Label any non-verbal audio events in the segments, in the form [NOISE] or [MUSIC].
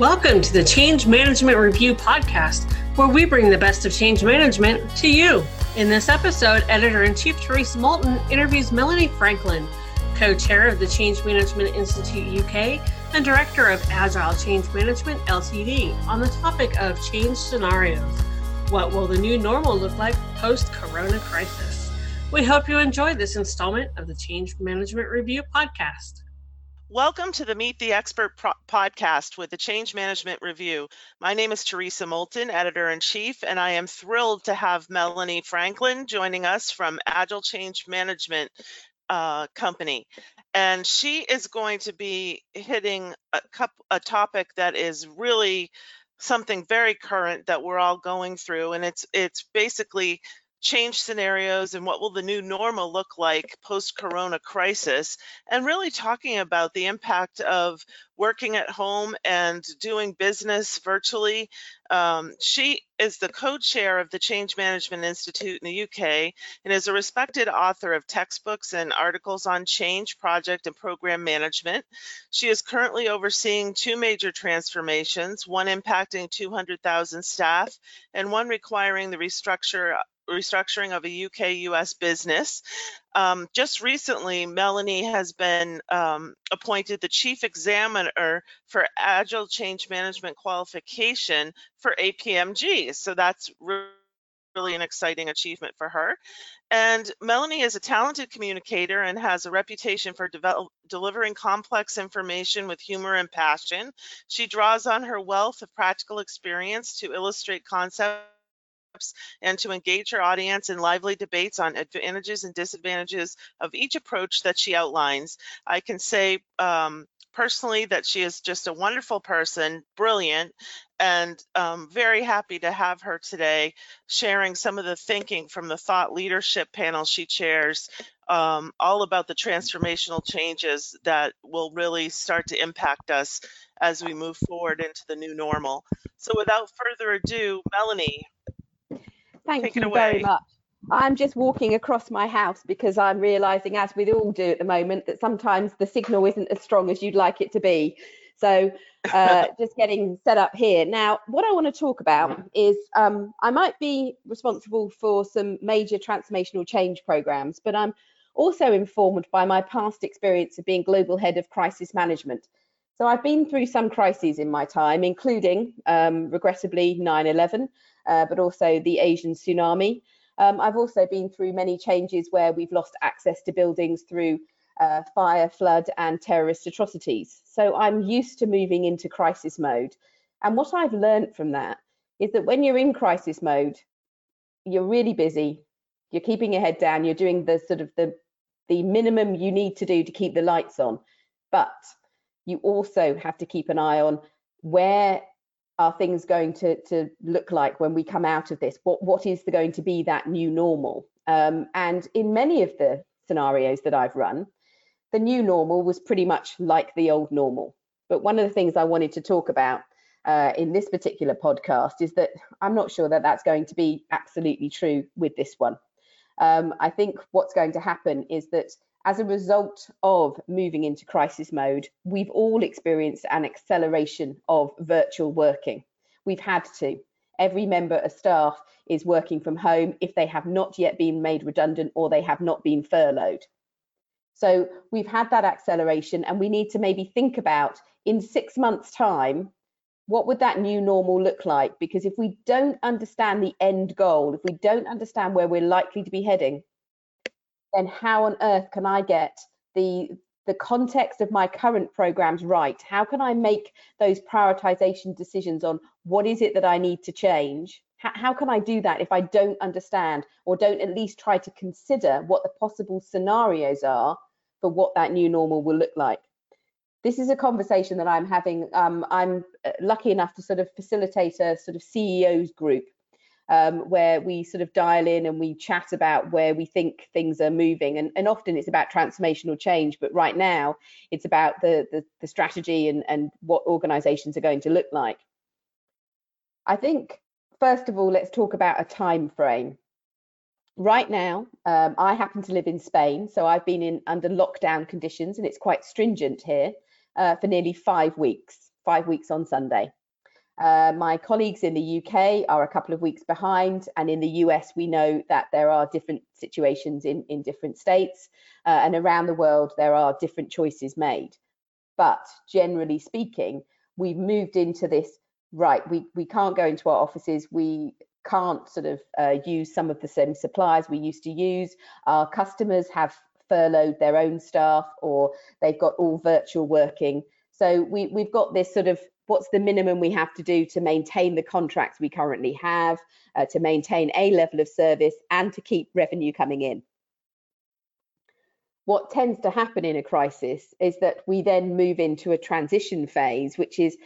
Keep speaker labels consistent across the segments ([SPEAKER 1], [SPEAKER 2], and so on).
[SPEAKER 1] Welcome to the Change Management Review podcast, where we bring the best of change management to you. In this episode, editor in chief Theresa Moulton interviews Melanie Franklin, co chair of the Change Management Institute UK and director of Agile Change Management Ltd, on the topic of change scenarios. What will the new normal look like post corona crisis? We hope you enjoy this installment of the Change Management Review podcast.
[SPEAKER 2] Welcome to the Meet the Expert podcast with the Change Management Review. My name is Theresa Moulton, editor in chief, and I am thrilled to have Melanie Franklin joining us from Agile Change Management uh, Company. And she is going to be hitting a, a topic that is really something very current that we're all going through and it's it's basically change scenarios and what will the new normal look like post corona crisis and really talking about the impact of working at home and doing business virtually. Um, she is the co-chair of the change management institute in the uk and is a respected author of textbooks and articles on change project and program management. She is currently overseeing two major transformations one impacting 200000 staff and one requiring the restructure restructuring of a UK US business. Um, just recently, Melanie has been um, appointed the chief examiner for Agile Change Management qualification for APMG. So that's really an exciting achievement for her. And Melanie is a talented communicator and has a reputation for develop, delivering complex information with humor and passion. She draws on her wealth of practical experience to illustrate concepts and to engage her audience in lively debates on advantages and disadvantages of each approach that she outlines. I can say um, personally that she is just a wonderful person, brilliant, and um, very happy to have her today sharing some of the thinking from the thought leadership panel she chairs, um, all about the transformational changes that will really start to impact us as we move forward into the new normal. So without further ado, Melanie,
[SPEAKER 3] Thank
[SPEAKER 2] Take
[SPEAKER 3] you very much. I'm just walking across my house because I'm realizing, as we all do at the moment, that sometimes the signal isn't as strong as you'd like it to be. So, uh, [LAUGHS] just getting set up here. Now, what I want to talk about is um, I might be responsible for some major transformational change programs, but I'm also informed by my past experience of being global head of crisis management. So, I've been through some crises in my time, including um, regrettably 9 11 uh, but also the Asian tsunami. Um, I've also been through many changes where we've lost access to buildings through uh, fire, flood, and terrorist atrocities. So I'm used to moving into crisis mode. And what I've learned from that is that when you're in crisis mode, you're really busy, you're keeping your head down, you're doing the sort of the the minimum you need to do to keep the lights on. But you also have to keep an eye on where are things going to, to look like when we come out of this? What, what is going to be that new normal? Um, and in many of the scenarios that I've run, the new normal was pretty much like the old normal. But one of the things I wanted to talk about uh, in this particular podcast is that I'm not sure that that's going to be absolutely true with this one. Um, I think what's going to happen is that as a result of moving into crisis mode, we've all experienced an acceleration of virtual working. We've had to. Every member of staff is working from home if they have not yet been made redundant or they have not been furloughed. So we've had that acceleration and we need to maybe think about in six months time, what would that new normal look like? Because if we don't understand the end goal, if we don't understand where we're likely to be heading, then how on earth can I get the the context of my current programs right? How can I make those prioritization decisions on what is it that I need to change? How, how can I do that if I don't understand or don't at least try to consider what the possible scenarios are for what that new normal will look like? This is a conversation that I'm having. Um, I'm uh, lucky enough to sort of facilitate a sort of CEOs group um, where we sort of dial in and we chat about where we think things are moving. And, and often it's about transformational change, but right now it's about the, the, the strategy and, and what organizations are going to look like. I think, first of all, let's talk about a time frame. Right now, um, I happen to live in Spain, so I've been in under lockdown conditions, and it's quite stringent here uh, for nearly five weeks. five weeks on Sunday. Uh, my colleagues in the UK are a couple of weeks behind, and in the US, we know that there are different situations in, in different states, uh, and around the world, there are different choices made. But generally speaking, we've moved into this right, we, we can't go into our offices, we can't sort of uh, use some of the same suppliers we used to use. Our customers have furloughed their own staff or they've got all virtual working. So we, we've got this sort of what's the minimum we have to do to maintain the contracts we currently have, uh, to maintain a level of service and to keep revenue coming in. What tends to happen in a crisis is that we then move into a transition phase, which is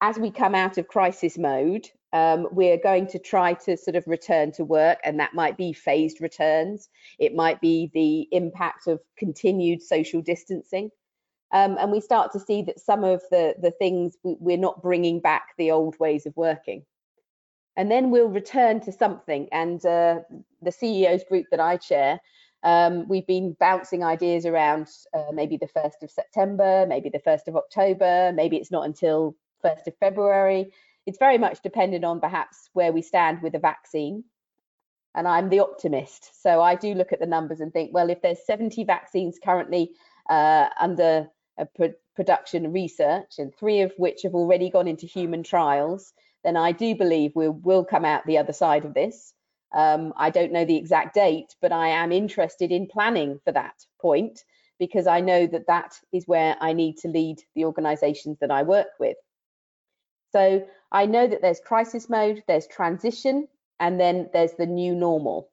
[SPEAKER 3] as we come out of crisis mode, um, we're going to try to sort of return to work, and that might be phased returns. It might be the impact of continued social distancing. Um, and we start to see that some of the, the things we're not bringing back the old ways of working. And then we'll return to something. And uh, the CEOs group that I chair, um, we've been bouncing ideas around uh, maybe the 1st of September, maybe the 1st of October, maybe it's not until 1st of February. It's very much dependent on perhaps where we stand with the vaccine. And I'm the optimist. So I do look at the numbers and think, well, if there's 70 vaccines currently uh, under production research, and three of which have already gone into human trials, then I do believe we will come out the other side of this. Um, I don't know the exact date, but I am interested in planning for that point because I know that that is where I need to lead the organizations that I work with. So I know that there's crisis mode, there's transition, and then there's the new normal.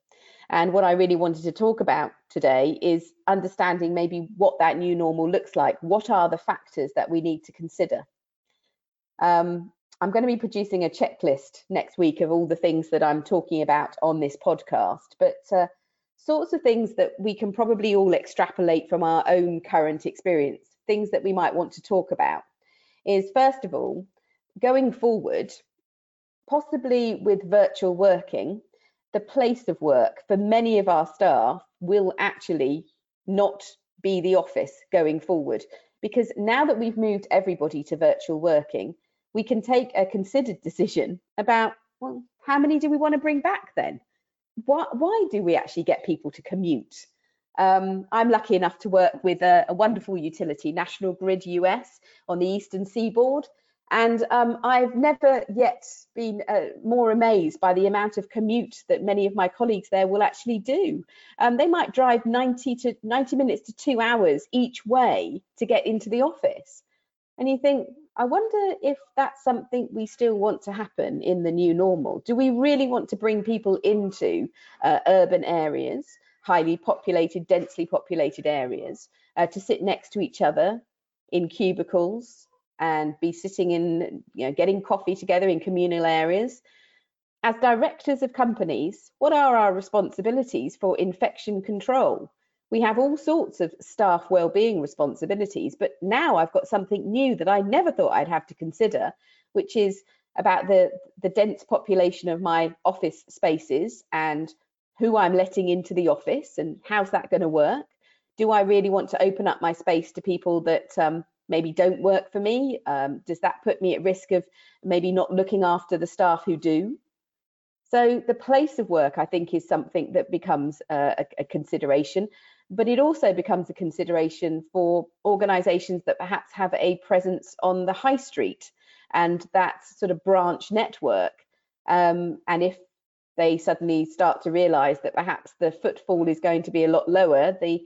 [SPEAKER 3] And what I really wanted to talk about today is understanding maybe what that new normal looks like. What are the factors that we need to consider? Um, I'm going to be producing a checklist next week of all the things that I'm talking about on this podcast, but uh, sorts of things that we can probably all extrapolate from our own current experience, things that we might want to talk about, is first of all, going forward, possibly with virtual working, the place of work for many of our staff will actually not be the office going forward. Because now that we've moved everybody to virtual working, we can take a considered decision about, well, how many do we want to bring back then? Why, why do we actually get people to commute? Um, I'm lucky enough to work with a, a, wonderful utility, National Grid US, on the eastern seaboard. And um, I've never yet been uh, more amazed by the amount of commute that many of my colleagues there will actually do. Um, they might drive 90 to 90 minutes to two hours each way to get into the office. And you think, I wonder if that's something we still want to happen in the new normal. Do we really want to bring people into uh, urban areas, highly populated, densely populated areas, uh, to sit next to each other in cubicles, and be sitting in, you know, getting coffee together in communal areas. As directors of companies, what are our responsibilities for infection control? We have all sorts of staff well-being responsibilities, but now I've got something new that I never thought I'd have to consider, which is about the, the dense population of my office spaces and who I'm letting into the office and how's that going to work? Do I really want to open up my space to people that um, maybe don't work for me? Um, does that put me at risk of maybe not looking after the staff who do? So the place of work, I think, is something that becomes a, a consideration, but it also becomes a consideration for organisations that perhaps have a presence on the high street and that sort of branch network. Um, and if they suddenly start to realise that perhaps the footfall is going to be a lot lower, the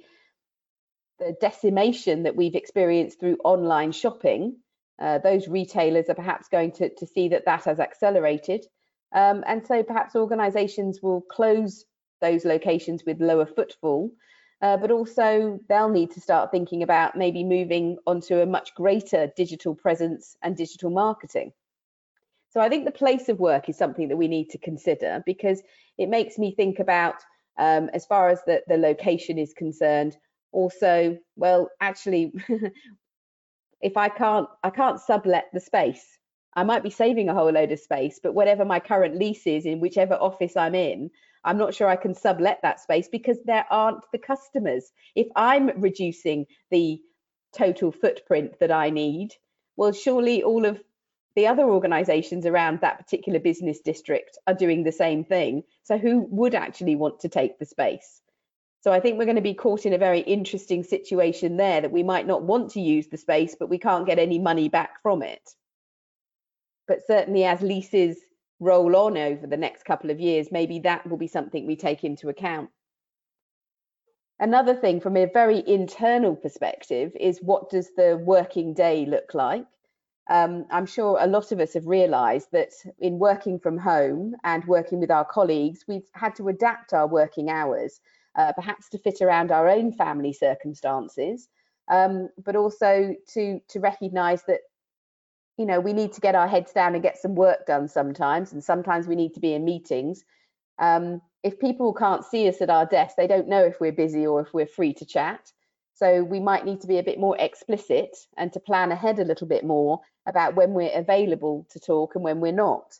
[SPEAKER 3] the decimation that we've experienced through online shopping, uh, those retailers are perhaps going to, to see that that has accelerated. Um, and so perhaps organizations will close those locations with lower footfall, uh, but also they'll need to start thinking about maybe moving onto a much greater digital presence and digital marketing. So I think the place of work is something that we need to consider because it makes me think about, um, as far as the, the location is concerned, also well actually [LAUGHS] if i can't i can't sublet the space i might be saving a whole load of space but whatever my current lease is in whichever office i'm in i'm not sure i can sublet that space because there aren't the customers if i'm reducing the total footprint that i need well surely all of the other organizations around that particular business district are doing the same thing. So who would actually want to take the space? So I think we're going to be caught in a very interesting situation there that we might not want to use the space, but we can't get any money back from it. But certainly as leases roll on over the next couple of years, maybe that will be something we take into account. Another thing from a very internal perspective is what does the working day look like? Um, I'm sure a lot of us have realised that in working from home and working with our colleagues, we've had to adapt our working hours uh, perhaps to fit around our own family circumstances, um, but also to to recognise that you know we need to get our heads down and get some work done sometimes, and sometimes we need to be in meetings. Um, if people can't see us at our desk, they don't know if we're busy or if we're free to chat. So we might need to be a bit more explicit and to plan ahead a little bit more about when we're available to talk and when we're not.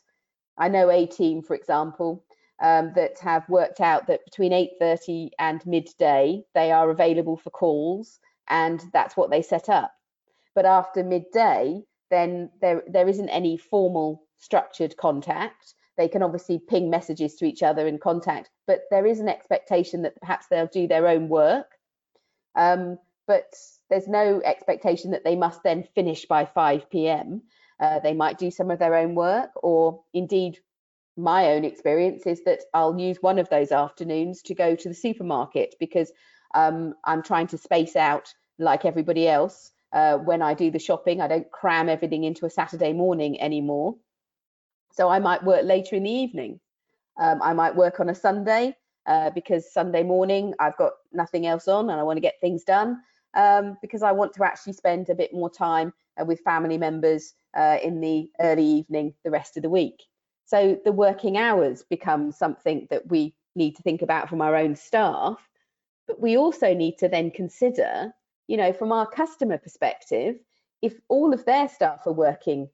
[SPEAKER 3] I know a team, for example, um, that have worked out that between 8.30 and midday, they are available for calls and that's what they set up. But after midday, then there, there isn't any formal structured contact. They can obviously ping messages to each other in contact, but there is an expectation that perhaps they'll do their own work. Um, but there's no expectation that they must then finish by 5 p.m. Uh, they might do some of their own work, or indeed my own experience is that I'll use one of those afternoons to go to the supermarket because um, I'm trying to space out like everybody else uh, when I do the shopping. I don't cram everything into a Saturday morning anymore. So I might work later in the evening. Um, I might work on a Sunday uh, because Sunday morning I've got nothing else on and I want to get things done um, because I want to actually spend a bit more time uh, with family members uh, in the early evening the rest of the week. So the working hours become something that we need to think about from our own staff, but we also need to then consider, you know, from our customer perspective, if all of their staff are working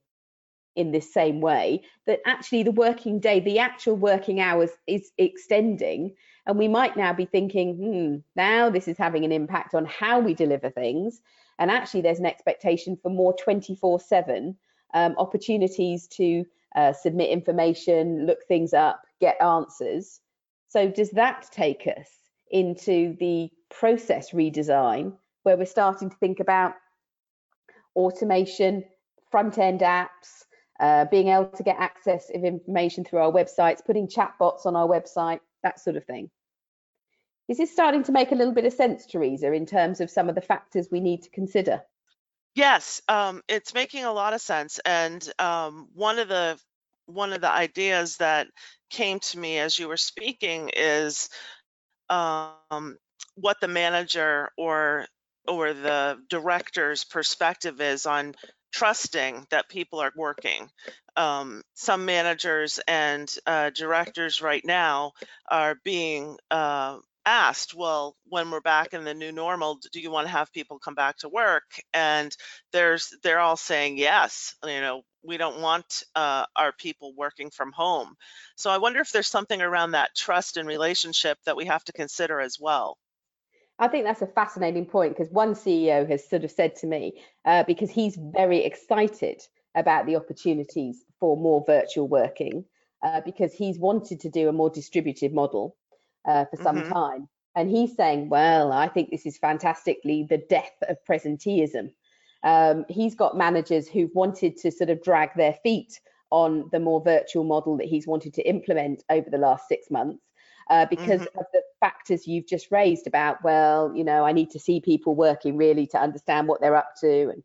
[SPEAKER 3] in this same way, that actually the working day, the actual working hours is extending. And we might now be thinking, hmm, now this is having an impact on how we deliver things. And actually, there's an expectation for more 24 7 um, opportunities to uh, submit information, look things up, get answers. So does that take us into the process redesign where we're starting to think about automation, front end apps, uh, being able to get access of information through our websites, putting chatbots on our website, that sort of thing. Is this starting to make a little bit of sense, Theresa, in terms of some of the factors we need to consider?
[SPEAKER 2] Yes, um, it's making a lot of sense. And um, one of the one of the ideas that came to me as you were speaking is um, what the manager or or the director's perspective is on trusting that people are working. Um, some managers and uh, directors right now are being uh, asked, well, when we're back in the new normal, do you want to have people come back to work? And there's they're all saying yes. You know, we don't want uh, our people working from home. So I wonder if there's something around that trust and relationship that we have to consider as well.
[SPEAKER 3] I think that's a fascinating point because one CEO has sort of said to me, uh, because he's very excited about the opportunities for more virtual working, uh, because he's wanted to do a more distributed model uh, for some mm-hmm. time. And he's saying, well, I think this is fantastically the death of presenteeism. Um, he's got managers who've wanted to sort of drag their feet on the more virtual model that he's wanted to implement over the last six months. Uh, because mm-hmm. of the factors you've just raised about, well, you know, I need to see people working really to understand what they're up to, and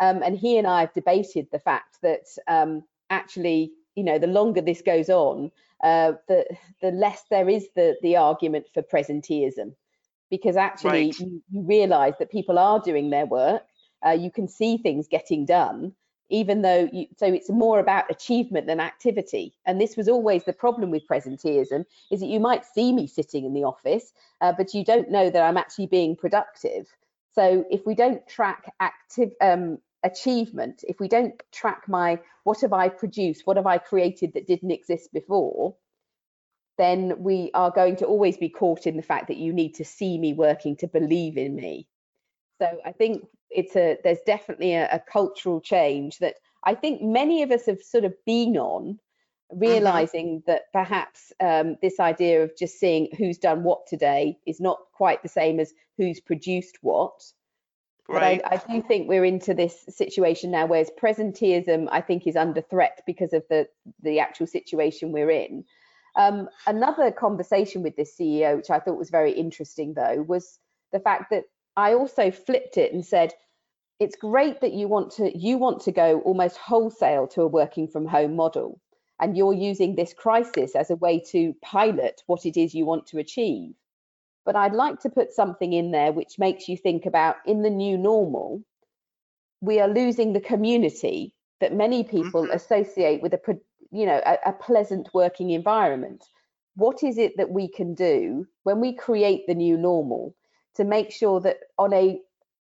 [SPEAKER 3] um, and he and I have debated the fact that um, actually, you know, the longer this goes on, uh, the the less there is the the argument for presenteeism, because actually right. you, you realise that people are doing their work. Uh, you can see things getting done, even though you, so it's more about achievement than activity. And this was always the problem with presenteeism: is that you might see me sitting in the office, uh, but you don't know that I'm actually being productive. So if we don't track active um, achievement, if we don't track my what have I produced, what have I created that didn't exist before, then we are going to always be caught in the fact that you need to see me working to believe in me. So I think it's a there's definitely a, a cultural change that I think many of us have sort of been on
[SPEAKER 2] Mm-hmm.
[SPEAKER 3] realizing that perhaps um, this idea of just seeing who's done what today is not quite the same as who's produced what. But
[SPEAKER 2] Right.
[SPEAKER 3] I, I do think we're into this situation now, whereas presenteeism, I think, is under threat because of the the actual situation we're in. Um, another conversation with this CEO, which I thought was very interesting, though, was the fact that I also flipped it and said, "It's great that you want to you want to go almost wholesale to a working from home model, and you're using this crisis as a way to pilot what it is you want to achieve." But I'd like to put something in there which makes you think about in the new normal, we are losing the community that many people
[SPEAKER 2] Mhm.
[SPEAKER 3] associate with a, you know, a, a pleasant working environment. What is it that we can do when we create the new normal to make sure that on a,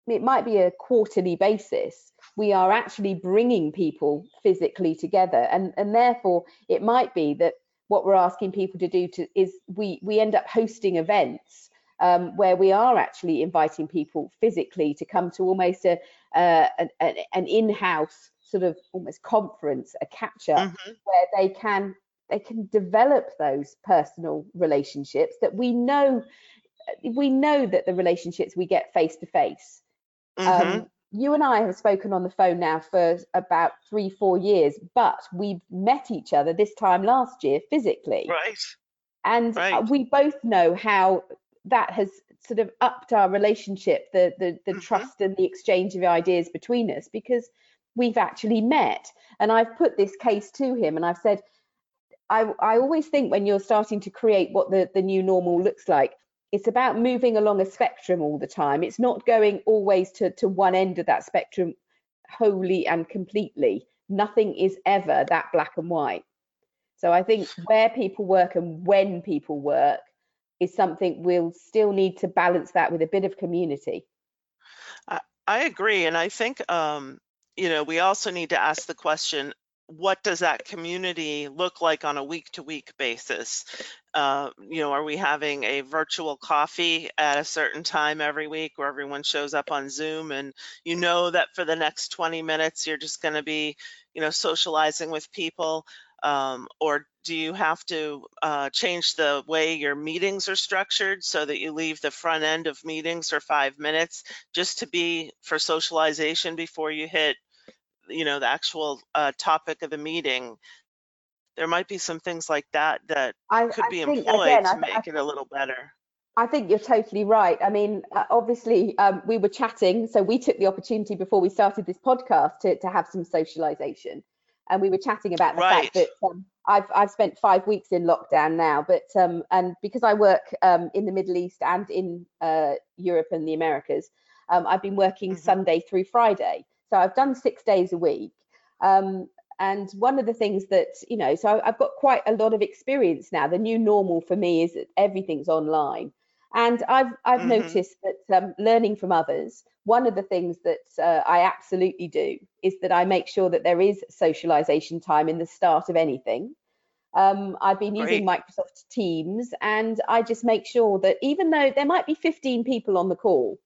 [SPEAKER 3] it might be a quarterly basis, we are actually bringing people physically together, and and therefore it might be that what we're asking people to do to is we we end up hosting events um, where we are actually inviting people physically to come to almost a uh, an, an in-house sort of almost conference, a catch-up
[SPEAKER 2] Mhm.
[SPEAKER 3] where they can they can develop those personal relationships that we know we know that the relationships we get face to face
[SPEAKER 2] Mhm.
[SPEAKER 3] um, you and I have spoken on the phone now for about three, four years, but we've met each other this time last year physically.
[SPEAKER 2] Right.
[SPEAKER 3] And uh,
[SPEAKER 2] right.
[SPEAKER 3] we both know how that has sort of upped our relationship, the the, the
[SPEAKER 2] Mhm.
[SPEAKER 3] trust and the exchange of ideas between us because we've actually met. And I've put this case to him and I've said, I, I always think when you're starting to create what the, the new normal looks like, it's about moving along a spectrum all the time. It's not going always to, to one end of that spectrum wholly and completely. Nothing is ever that black and white. So I think [LAUGHS] where people work and when people work is something we'll still need to balance that with a bit of community.
[SPEAKER 2] I I agree. And I think, um, you know, we also need to ask the question, what does that community look like on a week to week basis? Uh, you know, are we having a virtual coffee at a certain time every week where everyone shows up on Zoom and you know that for the next 20 minutes you're just going to be, you know, socializing with people? Um, or do you have to uh, change the way your meetings are structured so that you leave the front end of meetings for five minutes just to be for socialization before you hit, you know, the actual uh, topic of the meeting? There might be some things like that that
[SPEAKER 3] I,
[SPEAKER 2] could
[SPEAKER 3] I
[SPEAKER 2] be
[SPEAKER 3] think
[SPEAKER 2] employed
[SPEAKER 3] again,
[SPEAKER 2] to
[SPEAKER 3] I,
[SPEAKER 2] make it a little better.
[SPEAKER 3] I think you're totally right. I mean, uh, obviously, um, we were chatting, so we took the opportunity before we started this podcast to, to have some socialization, and we were chatting about the
[SPEAKER 2] Right.
[SPEAKER 3] fact that um, I've I've spent five weeks in lockdown now, but um, and because I work um, in the Middle East and in uh, Europe and the Americas, um, I've been working
[SPEAKER 2] Mhm.
[SPEAKER 3] Sunday through Friday, so I've done six days a week. Um, and one of the things that you know, so I've got quite a lot of experience now. The new normal for me is that everything's online. And I've I've
[SPEAKER 2] Mhm.
[SPEAKER 3] noticed that um, learning from others, one of the things that uh, I absolutely do is that I make sure that there is socialization time in the start of anything. Um, I've been using Microsoft Teams, and I just make sure that even though there might be 15 people on the call,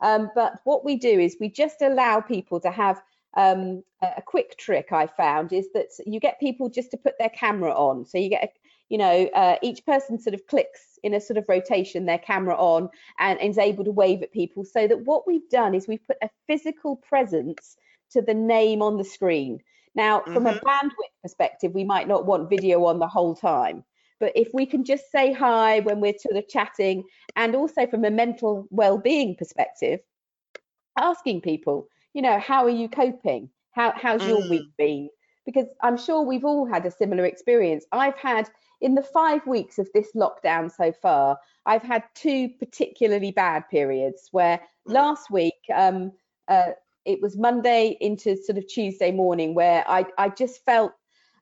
[SPEAKER 3] um, but what we do is we just allow people to have um, a a quick trick I found is that you get people just to put their camera on. So you get, a, you know, uh, each person sort of clicks in a sort of rotation their camera on and, and is able to wave at people. So that what we've done is we've put a physical presence to the name on the screen. Now, from a
[SPEAKER 2] Mhm.
[SPEAKER 3] bandwidth perspective, we might not want video on the whole time. But if we can just say hi when we're sort of chatting, and also from a mental well-being perspective, asking people, you know, how are you coping? How how's your
[SPEAKER 2] Mm.
[SPEAKER 3] week been? Because I'm sure we've all had a similar experience. I've had in the five weeks of this lockdown so far, I've had two particularly bad periods where last week um, uh, it was Monday into sort of Tuesday morning where I, I just felt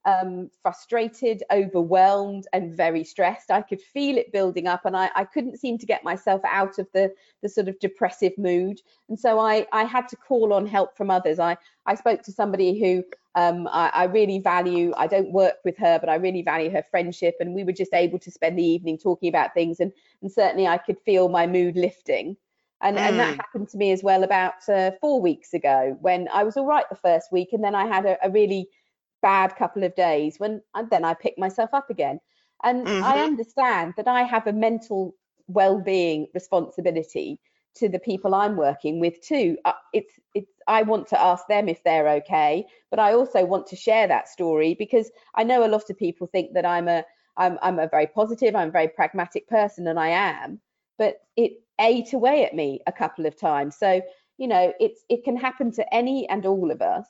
[SPEAKER 3] um, frustrated, overwhelmed, and very stressed. I could feel it building up, and I, I couldn't seem to get myself out of the, the sort of depressive mood. And so I, I had to call on help from others. I, I spoke to somebody who um, I, I really value. I don't work with her, but I really value her friendship. And we were just able to spend the evening talking about things. And, and certainly I could feel my mood lifting. And, and that
[SPEAKER 2] Mm.
[SPEAKER 3] happened to me as well about uh, four weeks ago when I was all right the first week and then I had a, a really bad couple of days when and then I pick myself up again. And I
[SPEAKER 2] Mhm.
[SPEAKER 3] understand that I have a mental well-being responsibility to the people I'm working with too. Uh, It's it's I want to ask them if they're okay, but I also want to share that story because I know a lot of people think that I'm a I'm I'm a very positive, I'm a very pragmatic person, and I am, but it ate away at me a couple of times. So you know, it's it can happen to any and all of us.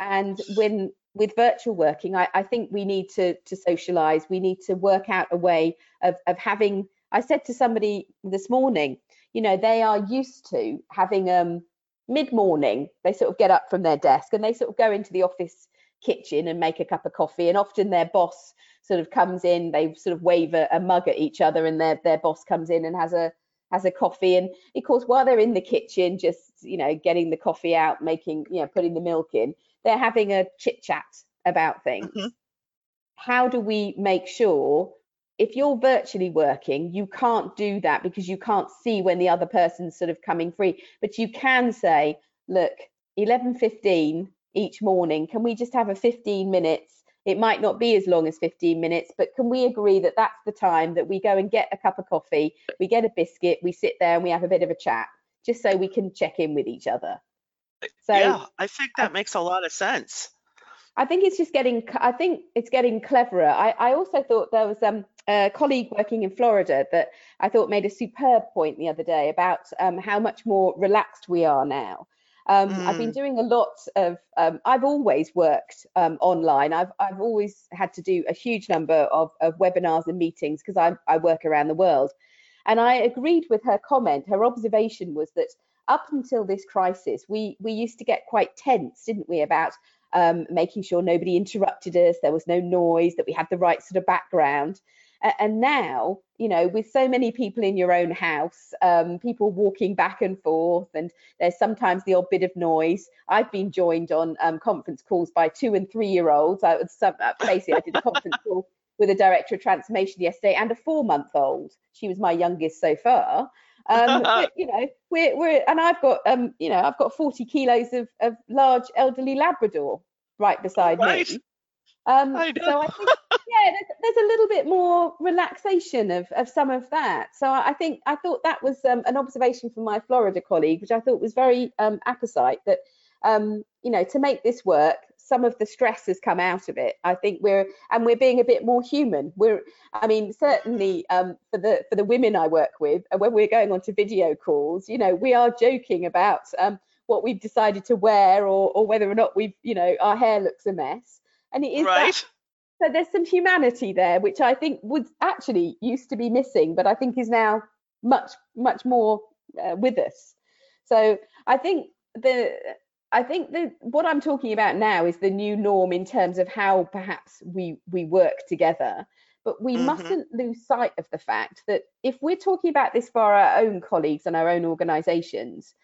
[SPEAKER 3] And when with virtual working, I, I think we need to to socialize. We need to work out a way of of having. I said to somebody this morning, you know, they are used to having um mid-morning. They sort of get up from their desk and they sort of go into the office kitchen and make a cup of coffee. And often their boss sort of comes in. They sort of wave a, a mug at each other, and their their boss comes in and has a has a coffee. And of course, while they're in the kitchen, just you know, getting the coffee out, making you know, putting the milk in, they're having a chit chat about things.
[SPEAKER 2] Mhm.
[SPEAKER 3] How do we make sure if you're virtually working, you can't do that because you can't see when the other person's sort of coming free, but you can say, look, 11:15 each morning, can we just have a 15 minutes? It might not be as long as 15 minutes, but can we agree that that's the time that we go and get a cup of coffee, we get a biscuit, we sit there and we have a bit of a chat, just so we can check in with each other. So
[SPEAKER 2] yeah, I think
[SPEAKER 3] I-
[SPEAKER 2] that makes a lot of sense.
[SPEAKER 3] I think it's just getting. I think it's getting cleverer. I, I also thought there was um, a colleague working in Florida that I thought made a superb point the other day about um, how much more relaxed we are now. Um, I've been doing a lot of. Um, I've always worked um, online. I've I've always had to do a huge number of, of webinars and meetings because I I work around the world, and I agreed with her comment. Her observation was that up until this crisis, we we used to get quite tense, didn't we, about um, making sure nobody interrupted us, there was no noise, that we had the right sort of background. And now, you know, with so many people in your own house, um, people walking back and forth, and there's sometimes the odd bit of noise. I've been joined on um, conference calls by two and three year olds. I was uh, basically I did a conference call with a director of transformation yesterday and a four month old. She was my youngest so far. Um, [LAUGHS] but, you know, we're we're and I've got um, you know, I've got 40 kilos of of large elderly Labrador right beside
[SPEAKER 2] Right.
[SPEAKER 3] me. Um,
[SPEAKER 2] I
[SPEAKER 3] so I think yeah, there's, there's a little bit more relaxation of of some of that. So I think I thought that was um, an observation from my Florida colleague, which I thought was very um, apposite. That um, you know, to make this work, some of the stress has come out of it. I think we're and we're being a bit more human. We're, I mean, certainly um, for the for the women I work with, uh, when we're going onto video calls, you know, we are joking about um, what we've decided to wear or or whether or not we've, you know, our hair looks a mess. And it is that so there's some humanity there, which I think was actually used to be missing, but I think is now much much more uh, with us. So I think the I think the what I'm talking about now is the new norm in terms of how perhaps we we work together. But we
[SPEAKER 2] Mhm.
[SPEAKER 3] mustn't lose sight of the fact that if we're talking about this for our own colleagues and our own organisations,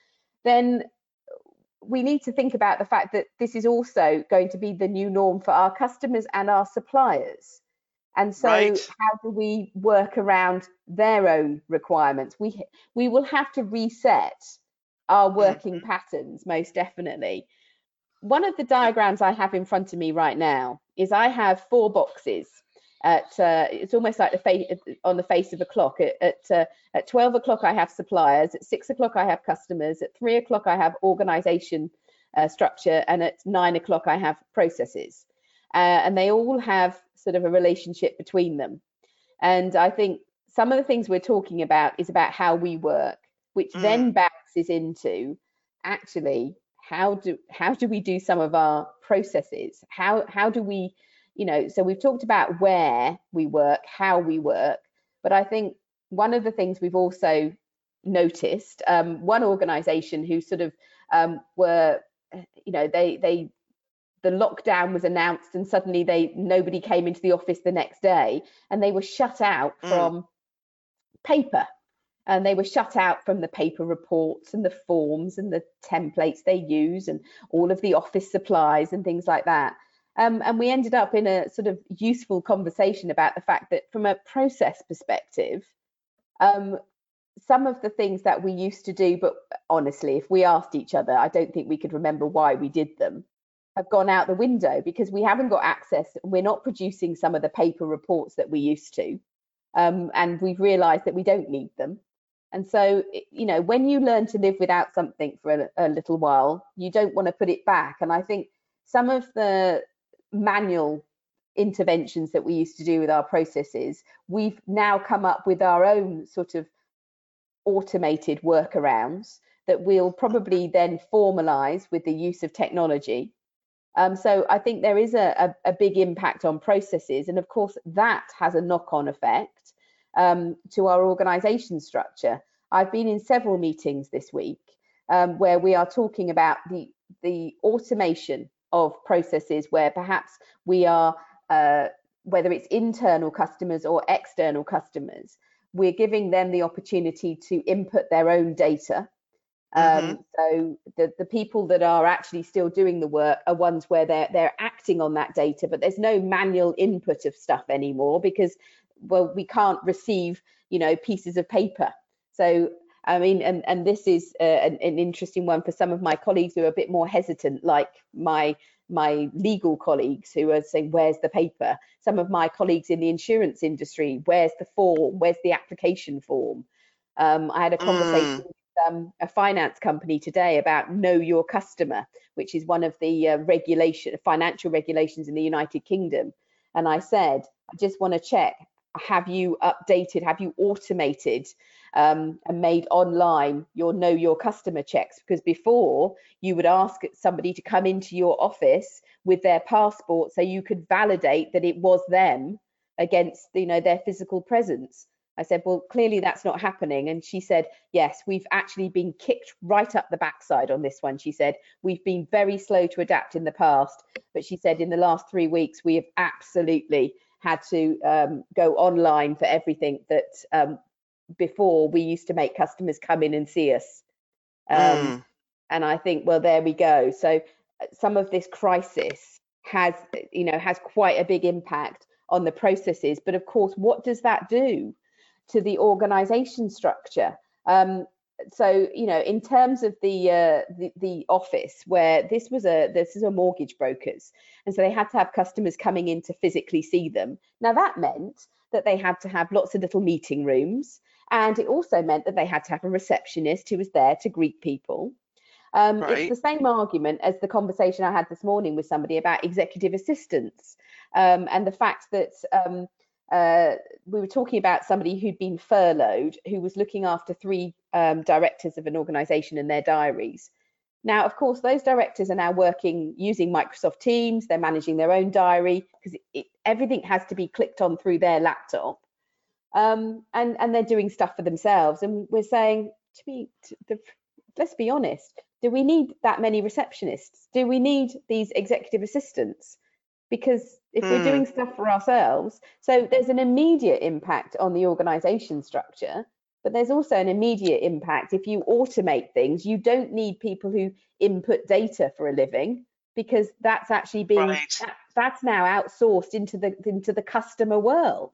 [SPEAKER 3] then we need to think about the fact that this is also going to be the new norm for our customers and our suppliers. And so
[SPEAKER 2] Right.
[SPEAKER 3] how do we work around their own requirements? We we will have to reset our working patterns most definitely. One of the diagrams I have in front of me right now is I have four boxes at uh, it's almost like the face on the face of a clock at at, uh, at 12 o'clock I have suppliers at six o'clock I have customers at three o'clock I have organization uh, structure and at nine o'clock I have processes uh, and they all have sort of a relationship between them and I think some of the things we're talking about is about how we work which
[SPEAKER 2] Mm.
[SPEAKER 3] then bounces into actually how do how do we do some of our processes how how do we you know so we've talked about where we work how we work but i think one of the things we've also noticed um, one organization who sort of um, were you know they they the lockdown was announced and suddenly they nobody came into the office the next day and they were shut out
[SPEAKER 2] Mm.
[SPEAKER 3] from paper and they were shut out from the paper reports and the forms and the templates they use and all of the office supplies and things like that. Um, and we ended up in a sort of useful conversation about the fact that from a process perspective, um, some of the things that we used to do, but honestly, if we asked each other, I don't think we could remember why we did them, have gone out the window because we haven't got access. We're not producing some of the paper reports that we used to. Um, and we've realized that we don't need them. And so, you know, when you learn to live without something for a, a little while, you don't want to put it back. And I think some of the manual interventions that we used to do with our processes, we've now come up with our own sort of automated workarounds that we'll probably then formalize with the use of technology. Um, so I think there is a, a, a, big impact on processes. And of course, that has a knock on effect um, to our organization structure. I've been in several meetings this week um, where we are talking about the, the automation of processes where perhaps we are, uh, whether it's internal customers or external customers, we're giving them the opportunity to input their own data. Um, mm-hmm. So the, the people that are actually still doing the work are ones where they're they're acting on that data, but there's no manual input of stuff anymore because well we can't receive you know pieces of paper. So I mean, and and this is uh, an, an interesting one for some of my colleagues who are a bit more hesitant, like my my legal colleagues who are saying, where's the paper? Some of my colleagues in the insurance industry, where's the form? Where's the application form? Um, I had a conversation mm. with um, a finance company today about know your customer, which is one of the uh, regulation, financial regulations in the United Kingdom. And I said, I just want to check, have you updated, have you automated um, and made online your know your customer checks? Because before you would ask somebody to come into your office with their passport so you could validate that it was them against you know their physical presence. I said well clearly that's not happening. And she said yes we've actually been kicked right up the backside on this one she said. We've been very slow to adapt in the past. But she said in the last three weeks we have absolutely had to um, go online for everything that um, before we used to make customers come in and see us. Um, mm. And I think, well, there we go. So uh, some of this crisis has, you know, has quite a big impact on the processes. But of course, what does that do to the organization structure? Um, so you know in terms of the, uh, the, the office where this was a this is a mortgage brokers and so they had to have customers coming in to physically see them now that meant that they had to have lots of little meeting rooms and it also meant that they had to have a receptionist who was there to greet people. Um, right. It's the same argument as the conversation I had this morning with somebody about executive assistants um, and the fact that um, uh, we were talking about somebody who'd been furloughed who was looking after three um, directors of an organization in their diaries. Now, of course, those directors are now working using Microsoft Teams. They're managing their own diary because everything has to be clicked on through their laptop um, and and they're doing stuff for themselves. And we're saying to be, to the, let's be honest, do we need that many receptionists? Do we need these executive assistants? Because if mm. we're doing hmm. stuff for ourselves, so there's an immediate impact on the organisation structure, but there's also an immediate impact if you automate things. You don't need people who input data for a living because that's actually being right. that, that's now outsourced into the into the customer world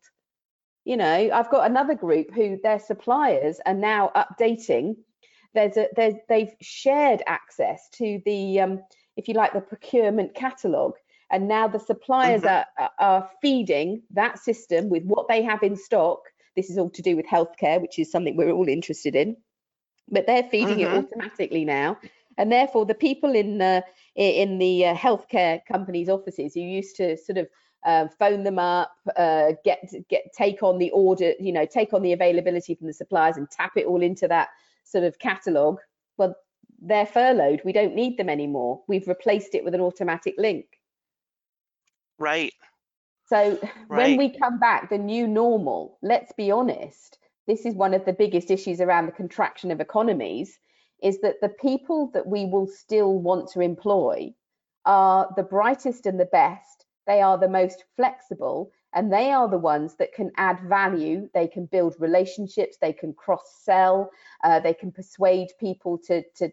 [SPEAKER 3] you know i've got another group who their suppliers are now updating there's a there's, they've shared access to the um, if you like the procurement catalog and now the suppliers mm-hmm. are, are feeding that system with what they have in stock this is all to do with healthcare which is something we're all interested in but they're feeding mm-hmm. it automatically now and therefore the people in the in the uh, healthcare companies offices who used to sort of uh, phone them up, uh, get get take on the order, you know, take on the availability from the suppliers and tap it all into that sort of catalog. Well, they're furloughed. We don't need them anymore. We've replaced it with an automatic link.
[SPEAKER 2] Right.
[SPEAKER 3] So right. when we come back, the new normal, let's be honest, this is one of the biggest issues around the contraction of economies, is that the people that we will still want to employ are the brightest and the best they are the most flexible and they are the ones that can add value. They can build relationships, they can cross sell, uh, they can persuade people to, to,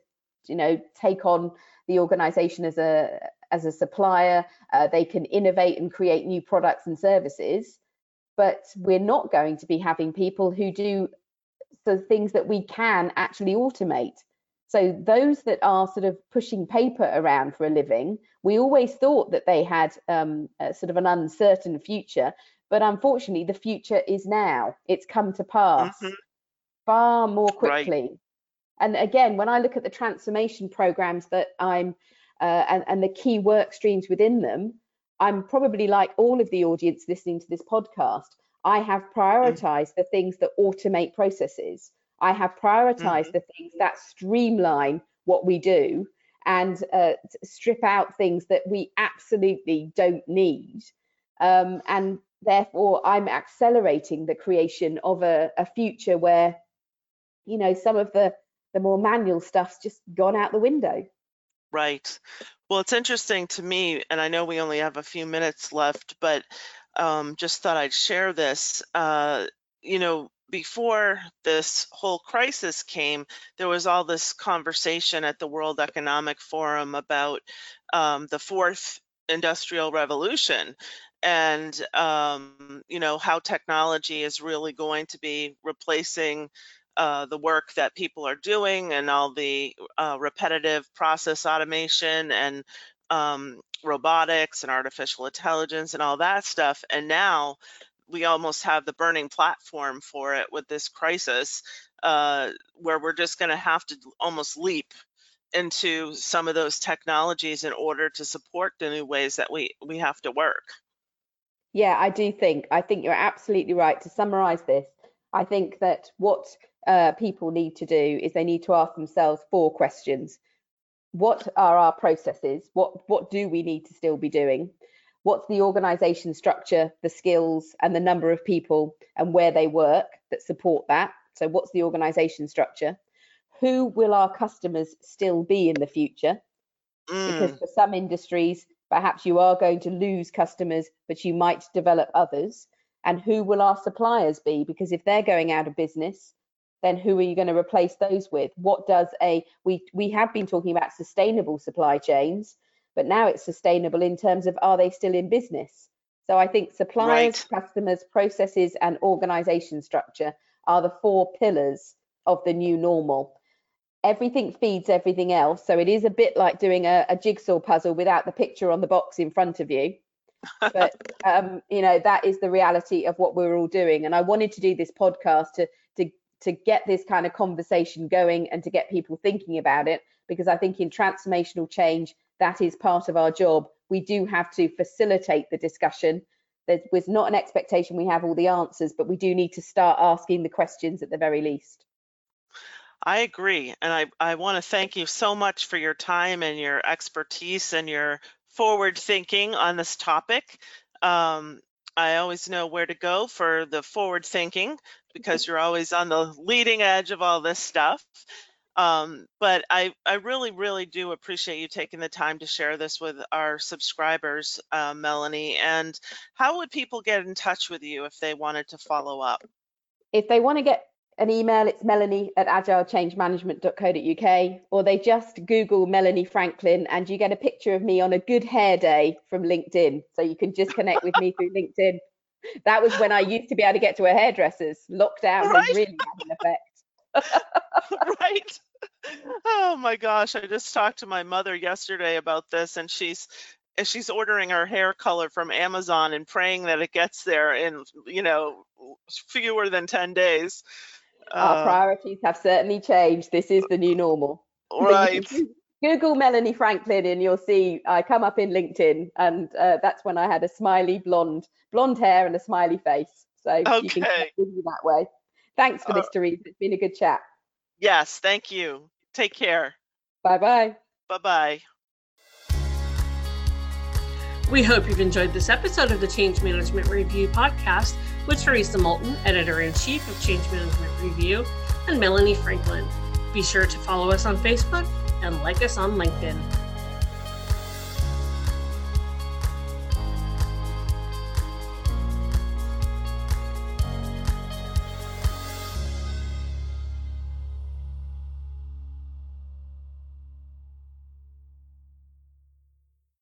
[SPEAKER 3] you know, take on the organization as a as a supplier. Uh, they can innovate and create new products and services. But we're not going to be having people who do so things that we can actually automate. So those that are sort of pushing paper around for a living, we always thought that they had um, sort of an uncertain future, but unfortunately, the future is now. It's come to pass mm-hmm. far more quickly. Right. And again, when I look at the transformation programs that I'm uh, and, and the key work streams within them, I'm probably like all of the audience listening to this podcast. I have prioritized mm-hmm. the things that automate processes. I have prioritized mm-hmm. the things that streamline what we do and uh, strip out things that we absolutely don't need. Um, and therefore, I'm accelerating the creation of a, a future where, you know, some of the the more manual stuff's just gone out the window.
[SPEAKER 2] Right. Well, it's interesting to me, and I know we only have a few minutes left, but um, just thought I'd share this. Uh, you know, before this whole crisis came, there was all this conversation at the World Economic Forum about um, the fourth industrial revolution and um, you know how technology is really going to be replacing uh, the work that people are doing and all the uh, repetitive process automation and um, robotics and artificial intelligence and all that stuff. And now we almost have the burning platform for it with this crisis, uh, where we're just going to have to almost leap into some of those technologies in order to support the new ways that we we have to work.
[SPEAKER 3] Yeah, I do think I think you're absolutely right. To summarize this, I think that what uh, people need to do is they need to ask themselves four questions. What are our processes? What what do we need to still be doing? What's the organization structure, the skills, and the number of people and where they work that support that? So, what's the organization structure? Who will our customers still be in the future? Mm. Because for some industries, perhaps you are going to lose customers, but you might develop others. And who will our suppliers be? Because if they're going out of business, then who are you going to replace those with? What does a we we have been talking about sustainable supply chains, but now it's sustainable in terms of are they still in business? So I think suppliers, right. customers, processes, and organization structure are the four pillars of the new normal. Everything feeds everything else. So it is a bit like doing a, a jigsaw puzzle without the picture on the box in front of you. [LAUGHS] but um, you know that is the reality of what we're all doing. And I wanted to do this podcast to to get this kind of conversation going and to get people thinking about it because I think in transformational change that is part of our job. We do have to facilitate the discussion. There was not an expectation we have all the answers, but we do need to start asking the questions at the very least.
[SPEAKER 2] I agree. And I, I want to thank you so much for your time and your expertise and your forward thinking on this topic. Um, I always know where to go for the forward thinking because you're always on the leading edge of all this stuff. Um, but I, I really, really do appreciate you taking the time to share this with our subscribers, uh, Melanie. And how would people get in touch with you if they wanted to follow up?
[SPEAKER 3] If they want to get an email, it's melanie at agilechangemanagement.co.uk, or they just Google Melanie Franklin and you get a picture of me on a good hair day from LinkedIn. So you can just connect with me [LAUGHS] through LinkedIn. That was when I used to be able to get to a hairdresser's. Lockdown right. really had an effect. [LAUGHS]
[SPEAKER 2] right. Oh my gosh, I just talked to my mother yesterday about this and she's she's ordering her hair color from Amazon and praying that it gets there in, you know, fewer than 10 days.
[SPEAKER 3] Our uh, priorities have certainly changed. This is the new normal.
[SPEAKER 2] Right. [LAUGHS]
[SPEAKER 3] Google Melanie Franklin and you'll see I come up in LinkedIn and uh, that's when I had a smiley blonde blonde hair and a smiley face. So okay. you can connect with me that way. Thanks for uh, this, Theresa. It's been a good chat.
[SPEAKER 2] Yes, thank you. Take care.
[SPEAKER 3] Bye bye.
[SPEAKER 2] Bye bye.
[SPEAKER 1] We hope you've enjoyed this episode of the Change Management Review podcast with Theresa Moulton, editor in chief of Change Management Review, and Melanie Franklin. Be sure to follow us on Facebook and like us on LinkedIn.